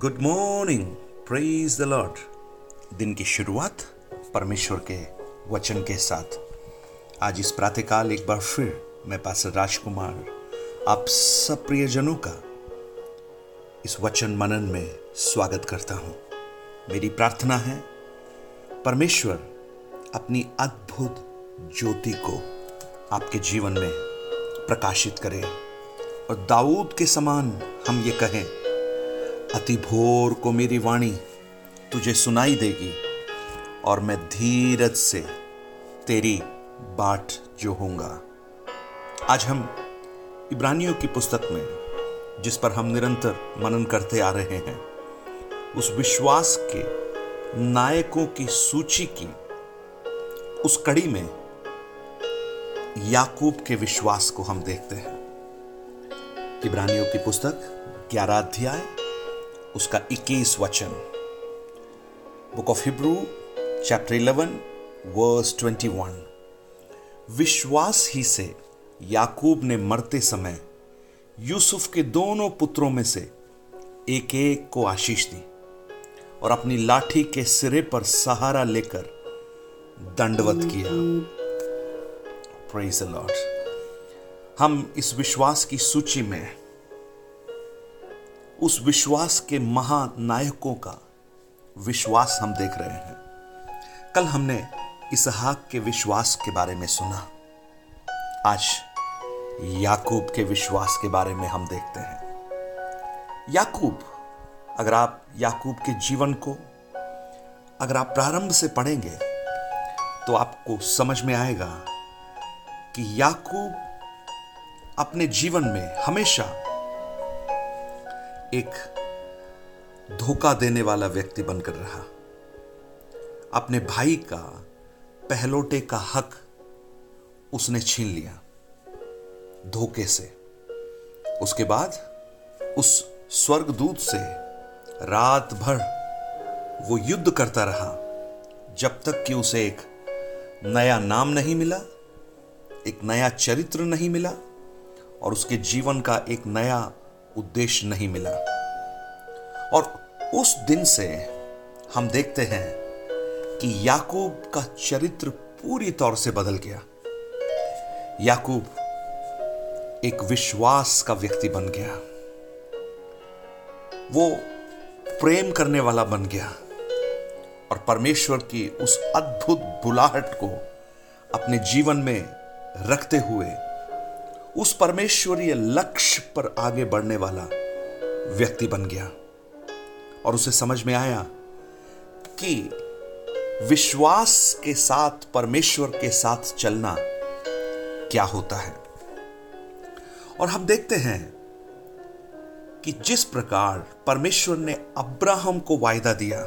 Good morning praise the lord दिन की शुरुआत परमेश्वर के वचन के साथ। आज इस प्रातःकाल एक बार फिर मैं पास राजकुमार, आप सब प्रियजनों का इस वचन मनन में स्वागत करता हूँ। मेरी प्रार्थना है, परमेश्वर अपनी अद्भुत ज्योति को आपके जीवन में प्रकाशित करें और दाऊद के समान हम ये कहें अति भोर को मेरी वाणी तुझे सुनाई देगी, और मैं धीरज से तेरी बाट जो होऊँगा आज हम इब्रानियों की पुस्तक में, जिस पर हम निरंतर मनन करते आ रहे हैं, उस विश्वास के नायकों की सूची की, उस कड़ी में याकूब के विश्वास को हम देखते हैं। इब्रानियों की पुस्तक ग्यारह अध्याय उसका 21 वचन। Book of Hebrew chapter 11 verse 21 विश्वास ही से याकूब ने मरते समय यूसुफ के दोनों पुत्रों में से एक एक को आशीष दी और अपनी लाठी के सिरे पर सहारा लेकर दंडवत किया। प्रेज लॉर्ड हम इस विश्वास की सूची में उस विश्वास के महानायकों का विश्वास हम देख रहे हैं। कल हमने इसहाक के विश्वास के बारे में सुना। आज याकूब के विश्वास के बारे में हम देखते हैं। याकूब, अगर आप याकूब के जीवन को, अगर आप प्रारंभ से पढ़ेंगे तो आपको समझ में आएगा कि याकूब अपने जीवन में हमेशा एक धोखा देने वाला व्यक्ति बनकर रहा। अपने भाई का पहलोटे का हक उसने छीन लिया। धोखे से। उसके बाद उस स्वर्गदूत से रात भर वो युद्ध करता रहा, जब तक कि उसे एक नया नाम नहीं मिला, एक नया चरित्र नहीं मिला और उसके जीवन का एक नया उद्देश्य नहीं मिला। और उस दिन से हम देखते हैं कि याकूब का चरित्र पूरी तौर से बदल गया। याकूब एक विश्वास का व्यक्ति बन गया। वो प्रेम करने वाला बन गया और परमेश्वर की उस अद्भुत बुलाहट को अपने जीवन में रखते हुए उस परमेश्वरीय लक्ष्य पर आगे बढ़ने वाला व्यक्ति बन गया। और उसे समझ में आया कि विश्वास के साथ, परमेश्वर के साथ चलना क्या होता है। और हम देखते हैं कि जिस प्रकार परमेश्वर ने अब्राहम को वायदा दिया,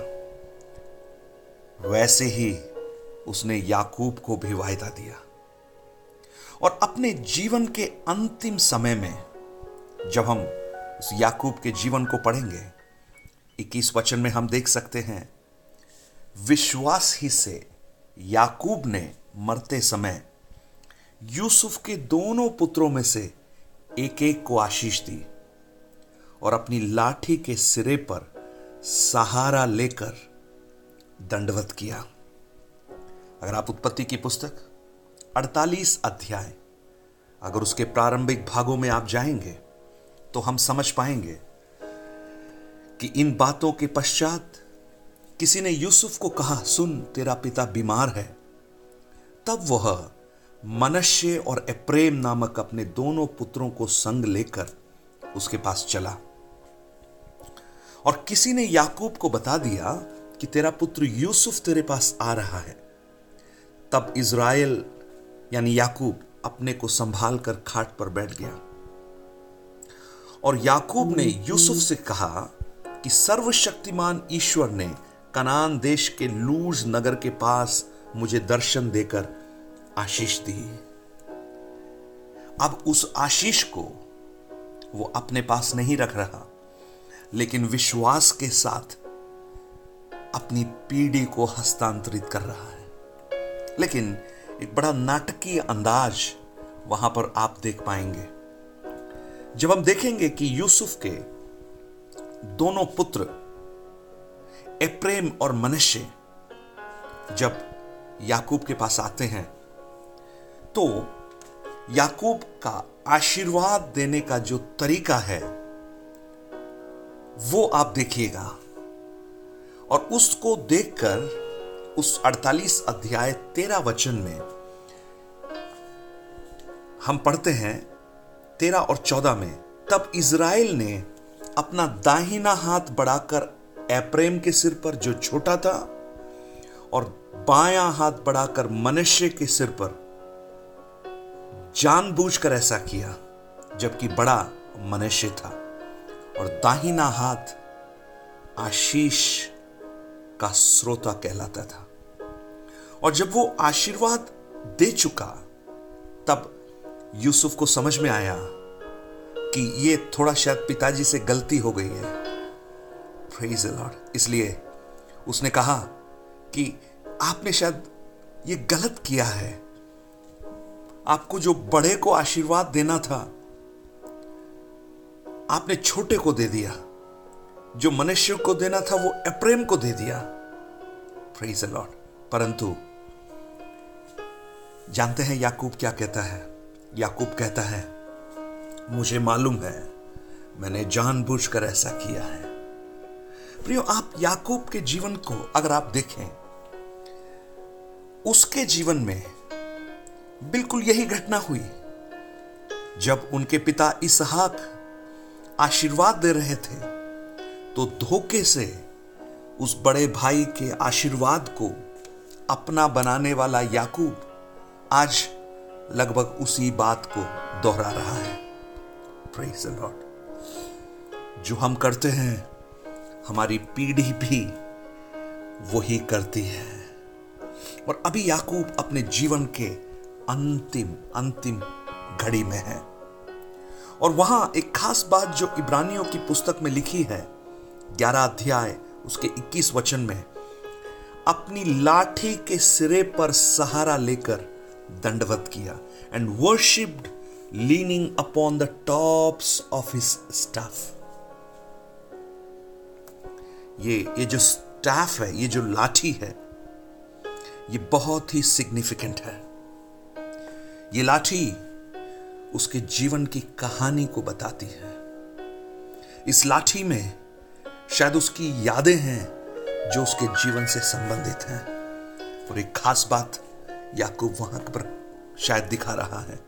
वैसे ही उसने याकूब को भी वायदा दिया। और अपने जीवन के अंतिम समय में जब हम उस याकूब के जीवन को पढ़ेंगे इक्कीस वचन में हम देख सकते हैं, विश्वास ही से याकूब ने मरते समय यूसुफ के दोनों पुत्रों में से एक एक को आशीष दी और अपनी लाठी के सिरे पर सहारा लेकर दंडवत किया। अगर आप उत्पत्ति की पुस्तक 48 अध्याय, अगर उसके प्रारंभिक भागों में आप जाएँगे तो हम समझ पाएँगे कि इन बातों के पश्चात किसी ने यूसुफ को कहा, सुन, तेरा पिता बीमार है। तब वह मनश्य और एप्रेम नामक अपने दोनों पुत्रों को संग लेकर उसके पास चला। और किसी ने याकूब को बता दिया कि, तेरा पुत्र यूसुफ तेरे पास आ रहा है। तब इज़राइल, यानी याकूब, अपने को संभाल कर खाट पर बैठ गया। और याकूब ने यूसुफ से कहा कि सर्वशक्तिमान ईश्वर ने कनान देश के लूज नगर के पास मुझे दर्शन देकर आशीष दी अब उस आशीष को वो अपने पास नहीं रख रहा, लेकिन विश्वास के साथ अपनी पीढ़ी को हस्तांतरित कर रहा है। लेकिन एक बड़ा नाटकीय अंदाज वहाँ पर आप देख पाएँगे। जब हम देखेंगे कि यूसुफ के दोनों पुत्र, एप्रेम और मनुष्य जब याकूब के पास आते हैं तो याकूब का आशीर्वाद देने का जो तरीका है, वो आप देखिएगा। और उसको देखकर, उस 48 अध्याय तेरह वचन में, हम पढ़ते हैं, तेरह और चौदह में, तब इज़राइल ने अपना दाहिना हाथ बढ़ाकर एप्रेम के सिर पर जो छोटा था और बायां हाथ बढ़ाकर मनुष्य के सिर पर जानबूझकर ऐसा किया, जबकि बड़ा मनुष्य था। और दाहिना हाथ आशीष का श्रोता कहलाता था। और जब वो आशीर्वाद दे चुका, तब यूसुफ को समझ में आया कि ये थोड़ा शायद पिताजी से गलती हो गई है। इसलिए उसने कहा कि आपने शायद ये गलत किया है। आपको जो बड़े को आशीर्वाद देना था, आपने छोटे को दे दिया। जो मनुष्य को देना था, वो अप्रेम को दे दिया। प्रेज लॉर्ड परंतु जानते हैं याकूब क्या कहता है? याकूब कहता है मुझे मालूम है, मैंने जानबूझकर ऐसा किया है। प्रियो, आप याकूब के जीवन को अगर आप देखें, उसके जीवन में बिल्कुल यही घटना हुई। जब उनके पिता इसहाक आशीर्वाद दे रहे थे तो धोखे से उस बड़े भाई के आशीर्वाद को अपना बनाने वाला याकूब आज लगभग उसी बात को दोहरा रहा है। प्रेज लॉर्ड जो हम करते हैं, हमारी पीढ़ी भी वही करती है। और अभी याकूब अपने जीवन के अंतिम अंतिम घड़ी में है। और वहाँ एक खास बात जो इब्रानियों की पुस्तक में लिखी है, ग्यारह अध्याय, उसके 21 वचन में, अपनी लाठी के सिरे पर सहारा लेकर दंडवत किया। And worshipped leaning upon the tops of his staff ये ये जो स्टाफ है, ये जो लाठी है, ये बहुत ही सिग्निफिकेंट है। ये लाठी उसके जीवन की कहानी को बताती है। इस लाठी में शायद उसकी यादें हैं जो उसके जीवन से संबंधित हैं। और एक खास बात याकूब वहाँ पर शायद दिखा रहा है।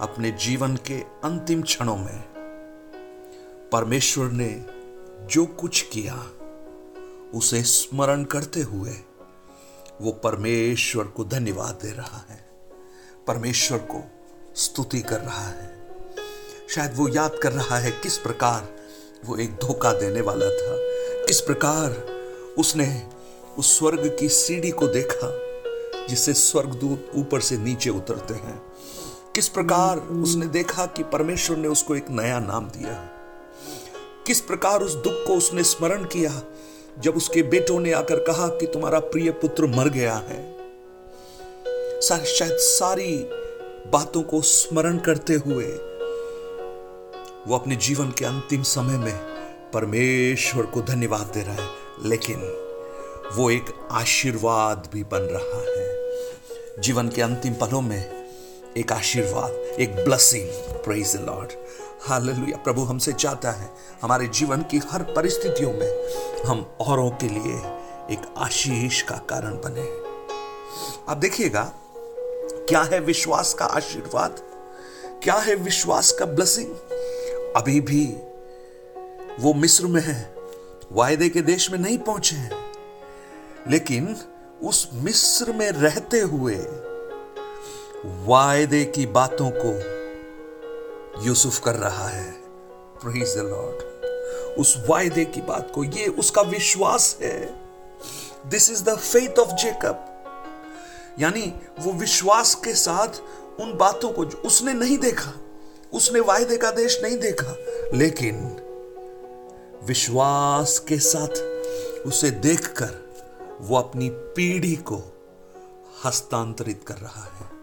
अपने जीवन के अंतिम क्षणों में परमेश्वर ने जो कुछ किया, उसे स्मरण करते हुए वो परमेश्वर को धन्यवाद दे रहा है। परमेश्वर को स्तुति कर रहा है। शायद वो याद कर रहा है किस प्रकार वो एक धोखा देने वाला था। किस प्रकार उसने उस स्वर्ग की सीढ़ी को देखा, जिससे स्वर्गदूत ऊपर से नीचे उतरते हैं। किस प्रकार उसने देखा कि परमेश्वर ने उसको एक नया नाम दिया? किस प्रकार उस दुख को उसने स्मरण किया जब उसके बेटों ने आकर कहा कि तुम्हारा प्रिय पुत्र मर गया है? शायद सारी बातों को स्मरण करते हुए वो अपने जीवन के अंतिम समय में परमेश्वर को धन्यवाद दे रहा है, लेकिन वो एक आशीर्वाद भी बन रहा है। जीवन के अंतिम पलों में एक आशीर्वाद, एक blessing praise the lord hallelujah प्रभु हमसे चाहता है हमारे जीवन की हर परिस्थितियों में हम औरों के लिए एक आशीष का कारण बने। आप देखिएगा, क्या है विश्वास का आशीर्वाद? क्या है विश्वास का ब्लसिंग अभी भी वो मिस्र में है, वायदे के देश में नहीं पहुँचे हैं, लेकिन उस मिस्र में रहते हुए वायदे की बातों को यूसुफ कर रहा है। लॉर्ड उस वायदे की बात को, ये उसका विश्वास है। This is the faith of Jacob यानी वो विश्वास के साथ उन बातों को जो उसने नहीं देखा, उसने वायदे का देश नहीं देखा, लेकिन विश्वास के साथ उसे देखकर वो अपनी पीढ़ी को हस्तांतरित कर रहा है।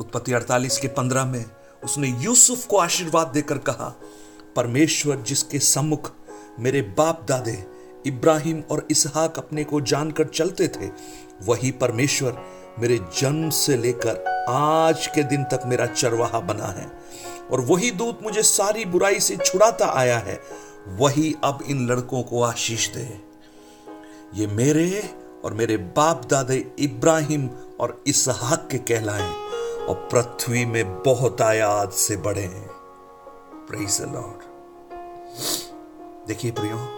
उत्पत्ति 48 के 15 में उसने यूसुफ को आशीर्वाद देकर कहा, परमेश्वर जिसके सम्मुख मेरे बाप दादे इब्राहिम और इसहाक अपने को जानकर चलते थे, वही परमेश्वर मेरे जन्म से लेकर आज के दिन तक मेरा चरवाहा बना है और वही दूत मुझे सारी बुराई से छुड़ाता आया है, वही अब इन लड़कों को आशीष दे। ये मेरे और मेरे बाप दादे इब्राहिम और इसहाक के कहलाए। और पृथ्वी में बहुत आयात से बढ़े प्रेज लॉर्ड देखिए प्रियो,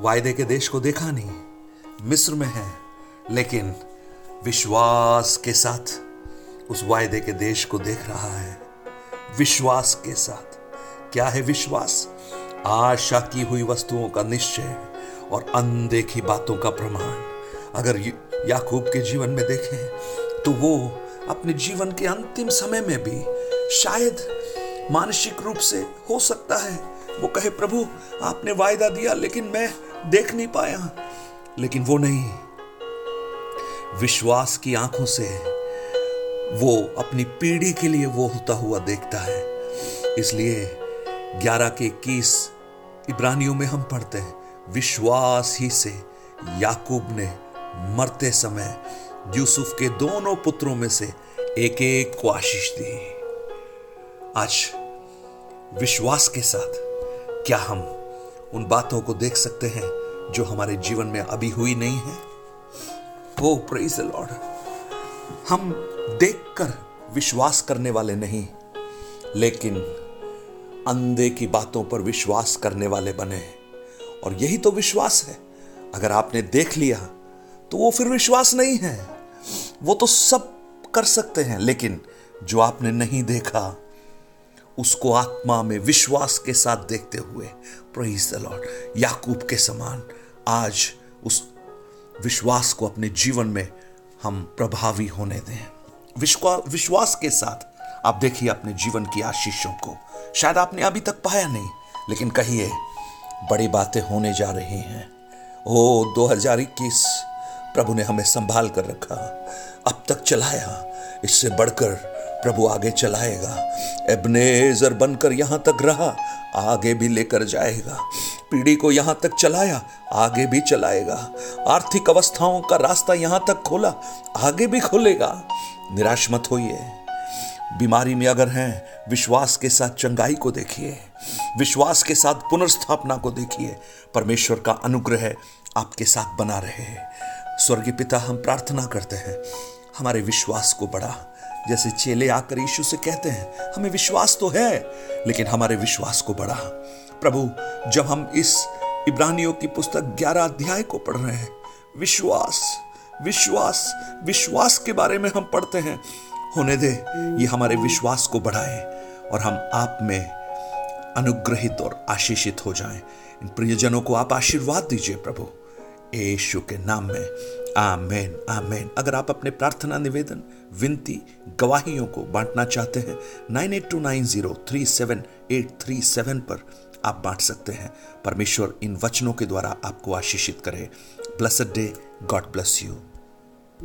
वायदे के देश को देखा नहीं, मिस्र में है, लेकिन विश्वास के साथ उस वायदे के देश को देख रहा है। विश्वास के साथ। क्या है विश्वास? आशा की हुई वस्तुओं का निश्चय और अनदेखी बातों का प्रमाण। अगर याकूब के जीवन में देखें तो वो अपने जीवन के अंतिम समय में भी शायद मानसिक रूप से हो सकता है। वो कहे, प्रभु, आपने वायदा दिया, लेकिन मैं देख नहीं पाया। लेकिन वो नहीं। विश्वास की आँखों से वो अपनी पीढ़ी के लिए वो होता हुआ देखता है। इसलिए ग्यारह के इक्कीस इब्रानियों में हम पढ़ते हैं, विश्वास ही से याकूब ने मरते समय यूसुफ के दोनों पुत्रों में से एक एक को आशीष दी। आज विश्वास के साथ क्या हम उन बातों को देख सकते हैं जो हमारे जीवन में अभी हुई नहीं है? ओ प्रेज लॉर्ड हम देखकर विश्वास करने वाले नहीं, लेकिन अंधे की बातों पर विश्वास करने वाले बने। और यही तो विश्वास है। अगर आपने देख लिया तो वो फिर विश्वास नहीं है। वो तो सब कर सकते हैं, लेकिन जो आपने नहीं देखा, उसको आत्मा में विश्वास के साथ देखते हुए प्रेज द लॉर्ड याकूब के समान आज उस विश्वास को अपने जीवन में हम प्रभावी होने दें। विश्वास के साथ आप देखिए अपने जीवन की आशीषों को। शायद आपने अभी तक पाया नहीं, लेकिन कहिए, बड़ी बातें होने जा रही हैं। ओ 2021 प्रभु ने हमें संभाल कर रखा। अब तक चलाया। इससे बढ़कर प्रभु आगे चलाएगा। एबनेजर बनकर यहाँ तक रहा, आगे भी लेकर जाएगा। पीढ़ी को यहाँ तक चलाया, आगे भी चलाएगा। आर्थिक अवस्थाओं का रास्ता यहाँ तक खोला, आगे भी खोलेगा। निराश मत होइए। बीमारी में अगर हैं, विश्वास के साथ चंगाई को देखिए। विश्वास के साथ पुनर्स्थापना को देखिए। परमेश्वर का अनुग्रह आपके साथ बना रहे। स्वर्गीय पिता हम प्रार्थना करते हैं। हमारे विश्वास को बढ़ा। जैसे चेले आकर यीशु से कहते हैं, हमें विश्वास तो है, लेकिन हमारे विश्वास को बढ़ा। प्रभु, जब हम इस इब्रानियों की पुस्तक ग्यारह अध्याय को पढ़ रहे हैं, विश्वास विश्वास विश्वास के बारे में हम पढ़ते हैं। होने दे, ये हमारे विश्वास को बढ़ाए और हम आप में अनुग्रहित और आशीषित हो जाएँ। इन प्रियजनों को आप आशीर्वाद दीजिए प्रभु। यीशु के नाम में। आमेन आमेन। अगर आप अपने प्रार्थना निवेदन, विनती, गवाहियों को बांटना चाहते हैं, nine eight two nine zero three seven eight three seven पर आप बांट सकते हैं। परमेश्वर इन वचनों के द्वारा आपको आशीषित करे। Blessed day, God bless you.